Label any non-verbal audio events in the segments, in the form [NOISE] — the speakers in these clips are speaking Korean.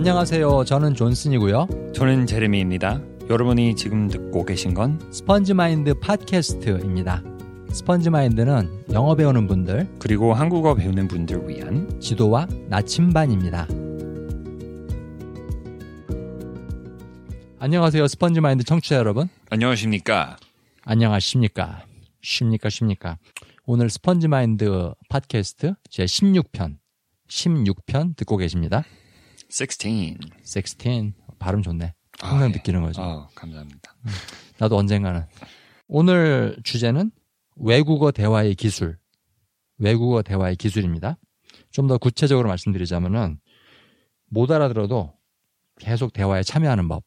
안녕하세요. 저는 존슨이고요. 저는 제레미입니다. 여러분이 지금 듣고 계신 건 Sponge Mind 팟캐스트입니다. Sponge Mind는 영어 배우는 분들 그리고 한국어 배우는 분들 위한 지도와 나침반입니다. 안녕하세요. Sponge Mind 청취자 여러분. 안녕하십니까? 안녕하십니까? 쉽니까 쉽니까? 오늘 Sponge Mind 팟캐스트 제 16편 16편 듣고 계십니다. 16. 16 발음 좋네. 항상 아, 예. 느끼는 거죠. 아, 감사합니다. 나도 언젠가는. 오늘 주제는 외국어 대화의 기술. 외국어 대화의 기술입니다. 좀 더 구체적으로 말씀드리자면은 못 알아들어도 계속 대화에 참여하는 법.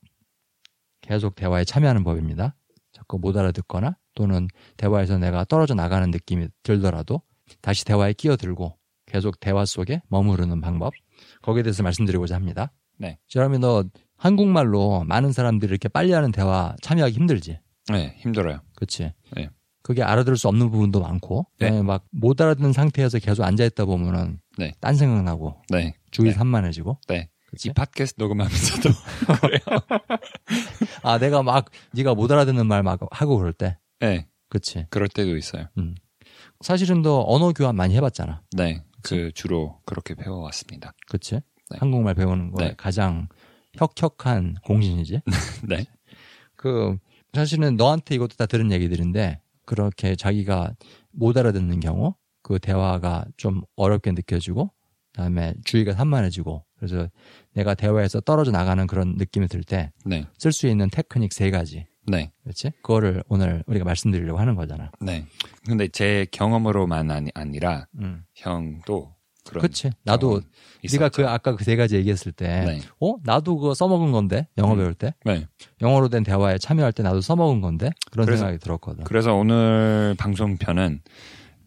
계속 대화에 참여하는 법입니다. 자꾸 못 알아듣거나 또는 대화에서 내가 떨어져 나가는 느낌이 들더라도 다시 대화에 끼어들고 계속 대화 속에 머무르는 방법. 거기에 대해서 말씀드리고자 합니다. 네. 제라미 너 한국말로 많은 사람들이 이렇게 빨리 하는 대화 참여하기 힘들지? 네, 힘들어요. 그치? 네. 그게 알아들을 수 없는 부분도 많고, 네. 막못 알아듣는 상태에서 계속 앉아 있다 보면은, 네. 딴 생각 나고, 네. 주위 네. 산만해지고, 네. 그치? 이 팟캐스트 녹음하면서도 [LAUGHS] 아, 내가 막, 네가 못 알아듣는 말 막 하고 그럴 때, 네, 그치? 그럴 때도 있어요. 사실은 너 언어 교환 많이 해봤잖아. 네. 그 주로 그렇게 배워 왔습니다. 그치? 네. 한국말 배우는 거에 네. 가장 혁혁한 공신이지. [LAUGHS] 네. 그, 사실은 너한테 이것도 다 들은 얘기들인데, 그렇게 자기가 못 알아듣는 경우, 그 대화가 좀 어렵게 느껴지고, 그다음에 주의가 산만해지고, 그래서 내가 대화에서 떨어져 나가는 그런 느낌이 들 때, 네. 쓸수 있는 테크닉 세 가지. 네. 그렇지? 그거를 오늘 우리가 말씀드리려고 하는 거잖아. 네. 근데 제 경험으로만 아니, 아니라 음. 형도 그런 그치. 나도 네가 그. 아까 그 세 가지 얘기했을 때, 네. 어? 나도 그거 써먹은 건데 영어 음. 배울 때 네. 영어로 된 대화에 참여할 때 나도 써먹은 건데 그런 그래서- 생각이 들었거든. 그래서 오늘 방송편은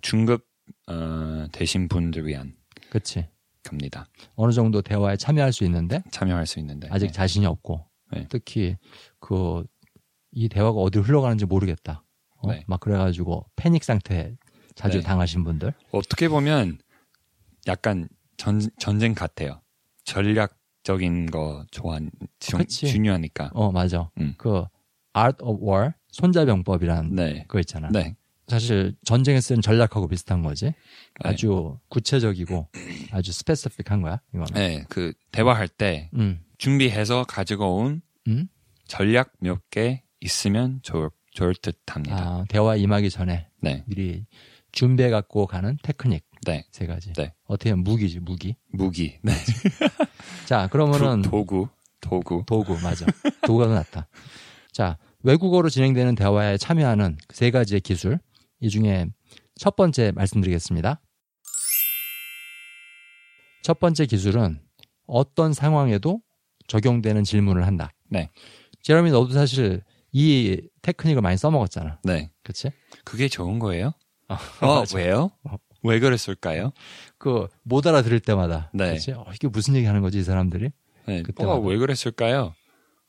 중급 어, 되신 분들 위한 그치. 겁니다. 어느 정도 대화에 참여할 수 있는데 참여할 수 있는데 아직 네. 자신이 없고 네. 특히 그 이 대화가 어디로 흘러가는지 모르겠다. 어? 네. 막 그래가지고 패닉 상태에 자주 네. 당하신 분들. 어떻게 보면 약간 전, 전쟁 같아요. 전략적인 거 좋아 중, 그치. 중요하니까. 어 맞아. 음. 그 Art of War 손자병법이란 네. 그거 있잖아. 네. 사실 전쟁에 쓰는 전략하고 비슷한 거지. 네. 아주 구체적이고 아주 스페시픽한 거야. 이거는. 네. 그 대화할 때 음. 준비해서 가지고 온 음? 전략 몇 개 있으면 좋을, 좋을 듯 합니다. 아, 대화 임하기 전에 네. 미리 준비해 갖고 가는 테크닉 네. 세 가지. 네. 어떻게 보면 무기지 무기. 무기. 네. [LAUGHS] 자 그러면은 도, 도구. 도구. 도구 맞아. 도구가 더 낫다. 자 외국어로 진행되는 대화에 참여하는 그세 가지의 기술 이 중에 첫 번째 말씀드리겠습니다. 첫 번째 기술은 어떤 상황에도 적용되는 질문을 한다. 네. 제러미 너도 사실 이 테크닉을 많이 써먹었잖아. 네. 그치? 그게 좋은 거예요? 어, 어, [LAUGHS] 맞아. 왜요? 어. 왜 그랬을까요? 그 못 알아들을 때마다. 네. 그치? 어, 이게 무슨 얘기 하는 거지 이 사람들이? 네. 그때마다. 어, 왜 그랬을까요?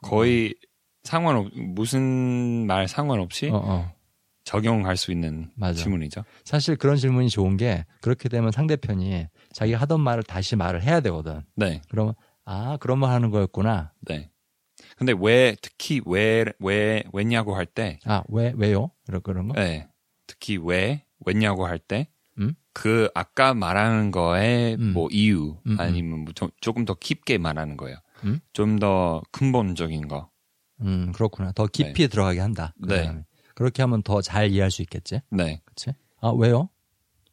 거의 상관없, 무슨 말 상관없이 어, 어. 적용할 수 있는 맞아. 질문이죠. 사실 그런 질문이 좋은 게 그렇게 되면 상대편이 자기가 하던 말을 다시 말을 해야 되거든. 네. 그러면 아 그런 말 하는 거였구나. 네. 근데 왜, 특히 왜, 왜, 왜 냐고 할 때, 아 왜 왜요? 이런 그런 거. 네. 특히 왜, 왜냐고 할 때, 음? 그 아까 말하는 거에 음. 뭐 이유 음, 음. 아니면 뭐 좀, 조금 더 깊게 말하는 거예요. 음? 좀더 근본적인 거. 음 그렇구나. 더 깊이 들어가게 한다. 그 네. 사람이. 그렇게 하면 더 잘 이해할 수 있겠지. 네. 그렇지? 아 왜요?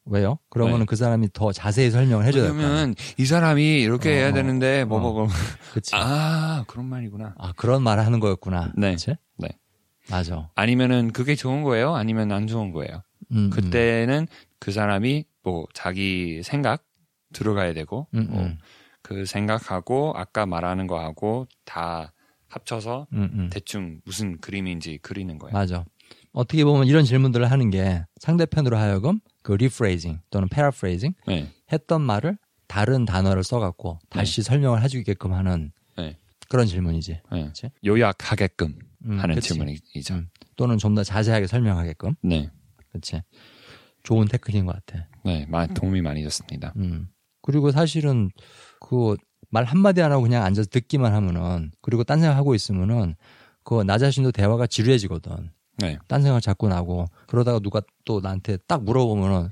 왜요? 그러면은 네. 그 사람이 더 자세히 설명을 해줘야 될 거야. 그러면 이 사람이 이렇게 어, 해야 어, 되는데 뭐 어. 뭐 뭐. [LAUGHS] 그렇지. 아, 아 그런 말이구나. 그런 말을 하는 거였구나. 네. 그렇지? 네. 맞아. 아니면은 그게 좋은 거예요? 아니면 안 좋은 거예요? 음, 그때는 그 사람이 뭐 자기 생각 들어가야 되고 음, 뭐 음, 그 생각하고 아까 말하는 거하고 다 합쳐서 음, 음. 대충 무슨 그림인지 그리는 거예요. 맞아. 어떻게 보면 이런 질문들을 하는 게 상대편으로 하여금 그 rephrasing 또는 paraphrasing 네. 했던 말을 다른 단어를 써갖고 다시 설명을 해주게끔 하는 네. 그런 질문이지. 네. 그치? 요약하게끔 음, 하는 그치. 질문이죠. 음. 또는 좀 더 자세하게 설명하게끔. 네. 그렇지. 좋은 테크닉인 것 같아. 네. 많이 도움이 많이 됐습니다. 음. 그리고 사실은 그 말 한마디 안 하고 그냥 앉아서 듣기만 하면은 그리고 딴 생각하고 있으면은 그 나 자신도 대화가 지루해지거든. 네. 딴 생각 자꾸 나고 그러다가 누가 또 나한테 딱 물어보면은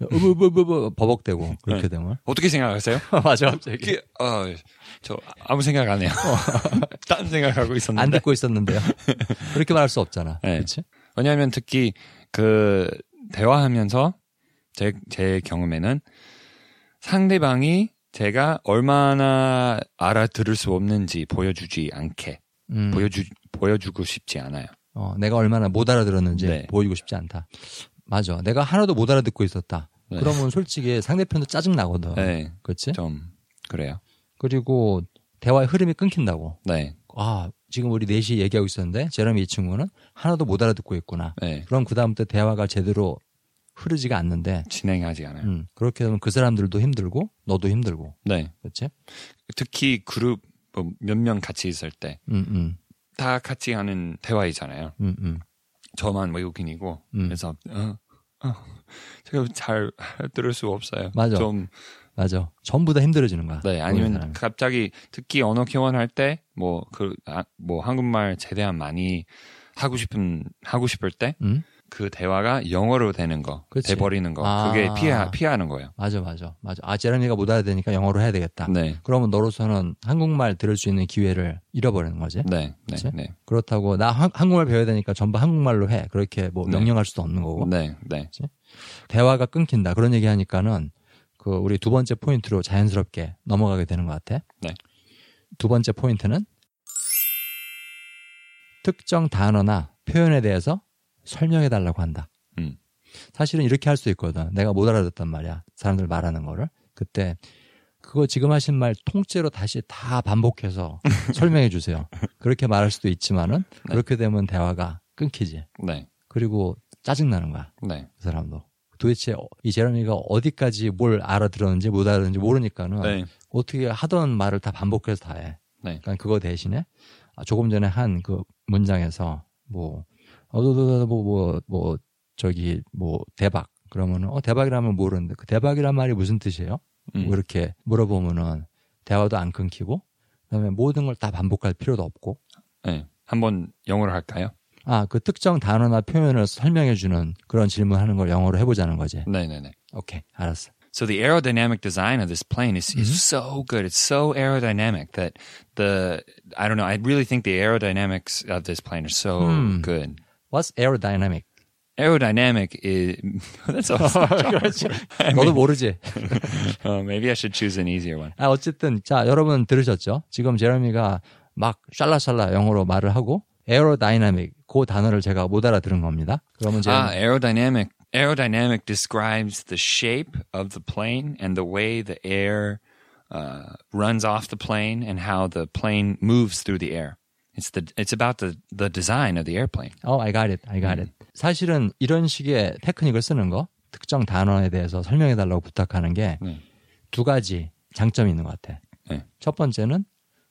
으브브브브 버벅대고 그렇게 네. 되면 어떻게 생각하세요? [LAUGHS] 맞아 갑자기 이게, 어, 저 아무 생각 안 해요. [LAUGHS] 딴 생각하고 있었는데. 안 듣고 있었는데요. [LAUGHS] 그렇게 말할 수 없잖아. 네. 그렇지? 왜냐하면 특히 그 대화하면서 제, 제 경험에는 상대방이 제가 얼마나 알아들을 수 없는지 보여주지 않게 음. 보여주 보여주고 싶지 않아요. 어, 내가 얼마나 못 알아들었는지 네. 보이고 싶지 않다. 맞아. 내가 하나도 못 알아듣고 있었다. 네. 그러면 솔직히 상대편도 짜증 나거든. 네, 그렇지? 좀 그래요. 그리고 대화의 흐름이 끊긴다고. 네, 아, 지금 우리 넷이 얘기하고 있었는데 제롬이 이 친구는 하나도 못 알아듣고 있구나. 네, 그럼 그 다음부터 대화가 제대로 흐르지가 않는데 진행하지 않아요. 음, 그렇게 되면 그 사람들도 힘들고 너도 힘들고. 네, 그렇지? 특히 그룹 뭐 몇명 같이 있을 때다 음, 음. 같이 하는 대화이잖아요. 음, 음. 저만 외국인이고 음. 그래서 어, 어, 제가 잘 들을 수 없어요. 맞아. 좀 맞아. 전부 다 힘들어지는 거야. 네, 아니면. 갑자기 특히 언어 교환할 때 뭐 그뭐 한국말 최대한 많이 하고 싶은 하고 싶을 때 그 음? 대화가 영어로 되는 거, 그치. 돼버리는 거, 아. 그게 피하 피하는 거예요. 맞아, 맞아, 맞아. 아, 제롬이가 못 알아듣니까 영어로 해야 되겠다. 네, 그러면 너로서는 한국말 들을 수 있는 기회를 잃어버리는 거지. 네, 네, 그치? 네, 그렇다고 나 한, 한국말 배워야 되니까 전부 한국말로 해. 그렇게 뭐 네. 명령할 수도 없는 거고. 네, 네, 대화가 끊긴다. 그런 얘기 하니까는 그 우리 두 번째 포인트로 자연스럽게 넘어가게 되는 것 같아. 네. 두 번째 포인트는 특정 단어나 표현에 대해서 설명해 달라고 한다. 음. 사실은 이렇게 할 수 있거든. 내가 못 알아듣단 말이야. 사람들 말하는 거를. 그때 그거 지금 하신 말 통째로 다시 다 반복해서 [LAUGHS] 설명해 주세요. 그렇게 말할 수도 있지만은 네. 그렇게 되면 대화가 끊기지. 네, 그리고 짜증 나는 거야. 네, 그 사람도. 도대체 이 제레미가 어디까지 뭘 알아들었는지 못 알아들었는지 모르니까는 네, 어떻게 하던 말을 다 반복해서 다 해. 네. 그러니까 그거 대신에 아, 조금 전에 한 그 문장에서 뭐, 어, 뭐, 뭐, 뭐, 뭐, 저기, 뭐, 대박. 그러면은, 어, 대박이라면 모르는데, 그 대박이란 말이 무슨 뜻이에요? 음. 뭐 이렇게 물어보면은, 대화도 안 끊기고, 그 다음에 모든 걸 다 반복할 필요도 없고, 네. 한번 영어로 할까요? 아, 그 특정 단어나 표현을 설명해 주는 그런 질문하는 걸 영어로 해보자는 거지. 네, 네, 네. 오케이, 알았어. So the aerodynamic design of this plane is, is Mhm. so good. It's so aerodynamic that the I don't know. I really think the aerodynamics of this plane are so Hmm. good. What's aerodynamic? Aerodynamic is [LAUGHS] that's awesome. [LAUGHS] 너도 모르지? [LAUGHS] uh, maybe I should choose an easier one. 아, 어쨌든, 자, 여러분 들으셨죠? 지금 제레미가 막 샬라샬라 영어로 말을 하고, aerodynamic, 그 단어를 제가 못 알아들은 겁니다. 그러면 제가, Ah, aerodynamic. Aerodynamic describes the shape of the plane and the way the air uh, runs off the plane and how the plane moves through the air. It's the it's about the the design of the airplane. 어, I got it, I got it. 사실은 이런 식의 테크닉을 쓰는 거, 특정 단어에 대해서 설명해 달라고 부탁하는 게두 네. 가지 장점이 있는 것 같아. 네. 첫 번째는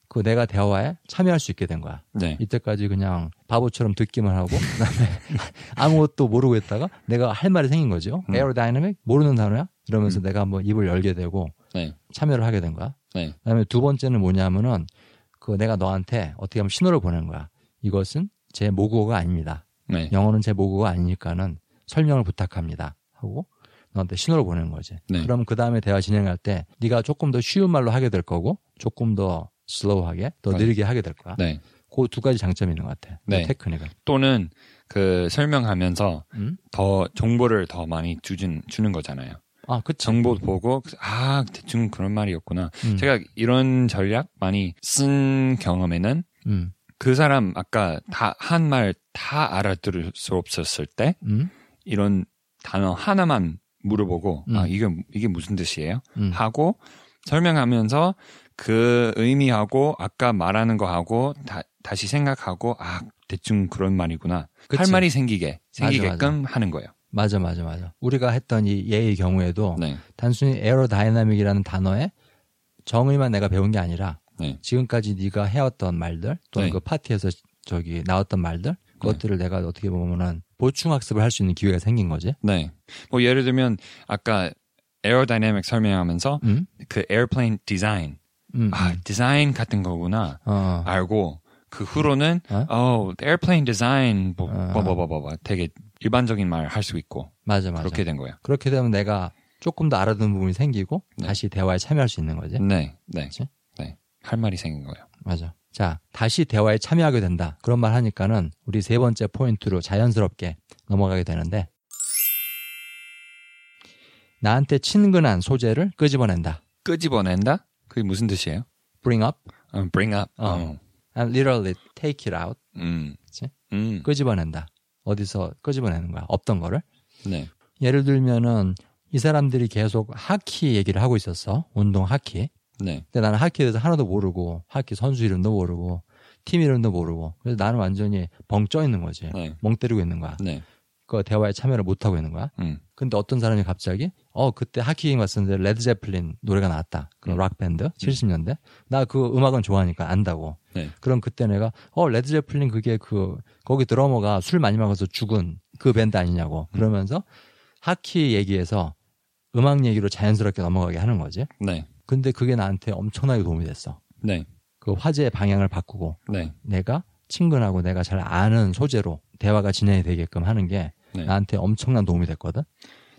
그 내가 대화에 참여할 수 있게 된 거야. 네. 이때까지 그냥 바보처럼 듣기만 하고 그다음에 [LAUGHS] 아무것도 모르고 있다가 내가 할 말이 생긴 거죠. 음. aerodynamic 모르는 단어야? 이러면서 내가 한번 입을 열게 되고 네. 참여를 하게 된 거야. 네. 그다음에 두 번째는 뭐냐면은 그 내가 너한테 어떻게 하면 신호를 보낸 거야. 이것은 제 모국어가 아닙니다. 네. 영어는 제 모국어가 아니니까는 설명을 부탁합니다. 하고 너한테 신호를 보내는 거지. 네. 그럼 그 다음에 대화 진행할 때 네가 조금 더 쉬운 말로 하게 될 거고 조금 더 슬로우하게 더 네. 느리게 하게 될 거야. 네. 그두 가지 장점이 있는 것 같아. 네. 그 테크닉은. 또는 그 설명하면서 음? 더 정보를 더 많이 주진, 주는 거잖아요. 아, 그치. 정보 보고 아 대충 그런 말이었구나. 음. 제가 이런 전략 많이 쓴 경험에는 음. 그 사람 아까 다 한 말 다 알아들을 수 없었을 때 음. 이런 단어 하나만 물어보고 음. 아 이게 이게 무슨 뜻이에요? 음. 하고 설명하면서 그 의미하고 아까 말하는 거 하고 다, 다시 생각하고 아 대충 그런 말이구나 할 그치. 말이 생기게 맞아, 생기게끔 하는 거예요. 맞아, 맞아, 맞아. 우리가 했던 이 예의 경우에도 네, 단순히 aerodynamic이라는 단어에 정의만 내가 배운 게 아니라 네, 지금까지 네가 해왔던 말들 또는 네. 그 파티에서 저기 나왔던 말들 그것들을 내가 어떻게 보면은 보충 학습을 할 수 있는 기회가 생긴 거지. 네. 뭐 예를 들면 아까 aerodynamic 설명하면서 음? 그 airplane design 음, 아, 음. 디자인 같은 거구나 어, 알고 그 후로는 어? 어, airplane design 뭐, 어. 뭐, 뭐, 뭐, 뭐, 뭐, 되게 일반적인 말 할 수 있고 맞아, 맞아. 그렇게 된 거예요. 그렇게 되면 내가 조금 더 알아듣는 부분이 생기고 네. 다시 대화에 참여할 수 있는 거지. 네, 네, 그치? 네. 할 말이 생긴 거예요. 맞아. 자, 다시 대화에 참여하게 된다. 그런 말 하니까는 우리 세 번째 포인트로 자연스럽게 넘어가게 되는데 나한테 친근한 소재를 끄집어낸다. 끄집어낸다? 그게 무슨 뜻이에요? bring up 어, bring up. 어. 어. and literally take it out. 음. 그치? 음. 끄집어낸다. 어디서 끄집어내는 거야? 없던 거를. 네. 예를 들면은 이 사람들이 계속 하키 얘기를 하고 있었어. 운동 하키. 네. 근데 나는 하키에 대해서 하나도 모르고 하키 선수 이름도 모르고 팀 이름도 모르고 그래서 나는 완전히 벙쪄 있는 거지. 네. 멍 때리고 있는 거야. 네. 그 대화에 참여를 못 하고 있는 거야. 음. 근데 어떤 사람이 갑자기 어 그때 하키 게임 갔었는데 레드 제플린 노래가 나왔다. 그 음. 락 밴드 70년대. 나 그 음악은 좋아하니까 안다고. 네. 그럼 그때 내가 어 레드 제플린 그게 그 거기 드러머가 술 많이 먹어서 죽은 그 밴드 아니냐고. 그러면서 하키 얘기에서 음악 얘기로 자연스럽게 넘어가게 하는 거지. 네. 근데 그게 나한테 엄청나게 도움이 됐어. 네. 그 화제의 방향을 바꾸고 네. 내가 친근하고 내가 잘 아는 소재로 대화가 진행이 되게끔 하는 게 네. 나한테 엄청난 도움이 됐거든.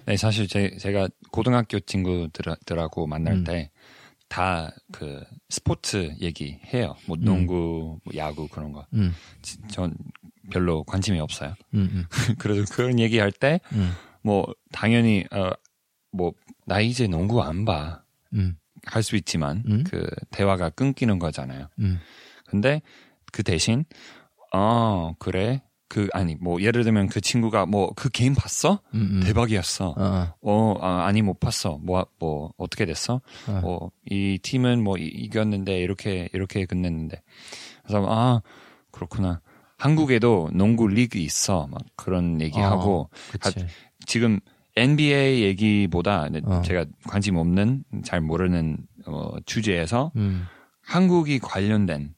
네, 사실 제, 제가 고등학교 친구들하고 만날 음. 때다 그 스포츠 얘기 해요. 뭐 음. 농구, 뭐 야구 그런 거. 음, 지- 전 별로 관심이 없어요. 음, 음, [LAUGHS] 그래도 그런 얘기 할 때뭐 음, 당연히 어 뭐나 이제 농구 안 봐. 음, 할수 있지만 음. 그 대화가 끊기는 거잖아요. 음, 근데 그 대신 어 그래 그 아니 뭐 예를 들면 그 친구가 뭐 그 게임 봤어 음, 음. 대박이었어 어, 어, 어 아, 아니 못 봤어 뭐뭐 어떻게 됐어 어. 뭐 이 팀은 뭐 이- 이겼는데 이렇게 이렇게 끝냈는데 그래서 아 그렇구나 한국에도 농구 리그 있어 막 그런 얘기하고 그치. 지금 NBA 얘기보다 어. 제가 관심 없는 잘 모르는 어, 주제에서 음, 한국이 관련된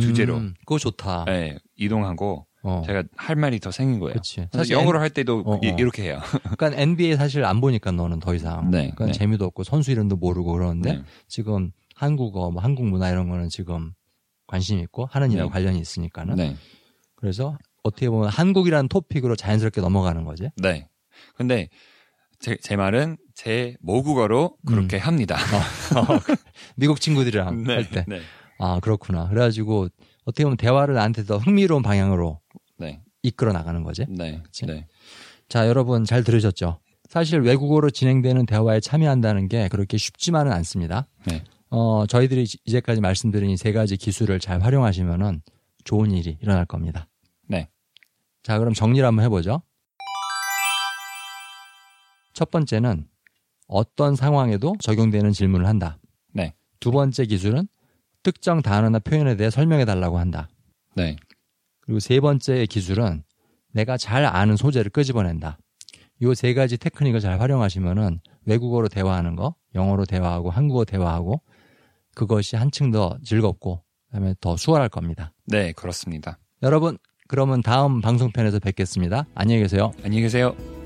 주제로. 음, 그거 좋다. 예, 이동하고 어, 제가 할 말이 더 생긴 거예요. 그치. 사실 영어로 할 때도 어, 이, 어. 렇게 해요. [LAUGHS] 그러니까 NBA 사실 안 보니까 너는 더 이상. 네, 그러니까 네. 재미도 없고 선수 이름도 모르고 그러는데 네. 지금 한국어, 뭐 한국 문화 이런 거는 지금 관심 있고 하는 일하고 네. 관련이 있으니까는. 네, 그래서 어떻게 보면 한국이라는 토픽으로 자연스럽게 넘어가는 거지. 네. 근데 제, 제 말은 제 모국어로 그렇게 합니다. 미국 친구들이랑 [LAUGHS] 네, 할 때. 네, 아, 그렇구나. 그래가지고 어떻게 보면 대화를 나한테 더 흥미로운 방향으로 네, 이끌어 나가는 거지. 네, 그치? 네, 자, 여러분 잘 들으셨죠? 사실 외국어로 진행되는 대화에 참여한다는 게 그렇게 쉽지만은 않습니다. 네. 어, 저희들이 이- 이제까지 말씀드린 이세 가지 기술을 잘 활용하시면은 좋은 일이 일어날 겁니다. 네. 자, 그럼 정리를 한번 해보죠. 첫 번째는 어떤 상황에도 적용되는 질문을 한다. 네. 두 번째 기술은 특정 단어나 표현에 대해 설명해 달라고 한다. 네, 그리고 세 번째 기술은 내가 잘 아는 소재를 끄집어낸다. 이 세 가지 테크닉을 잘 활용하시면은 외국어로 대화하는 거, 영어로 대화하고 한국어 대화하고 그것이 한층 더 즐겁고 그다음에 더 수월할 겁니다. 네, 그렇습니다. 여러분, 그러면 다음 방송편에서 뵙겠습니다. 안녕히 계세요. 안녕히 계세요.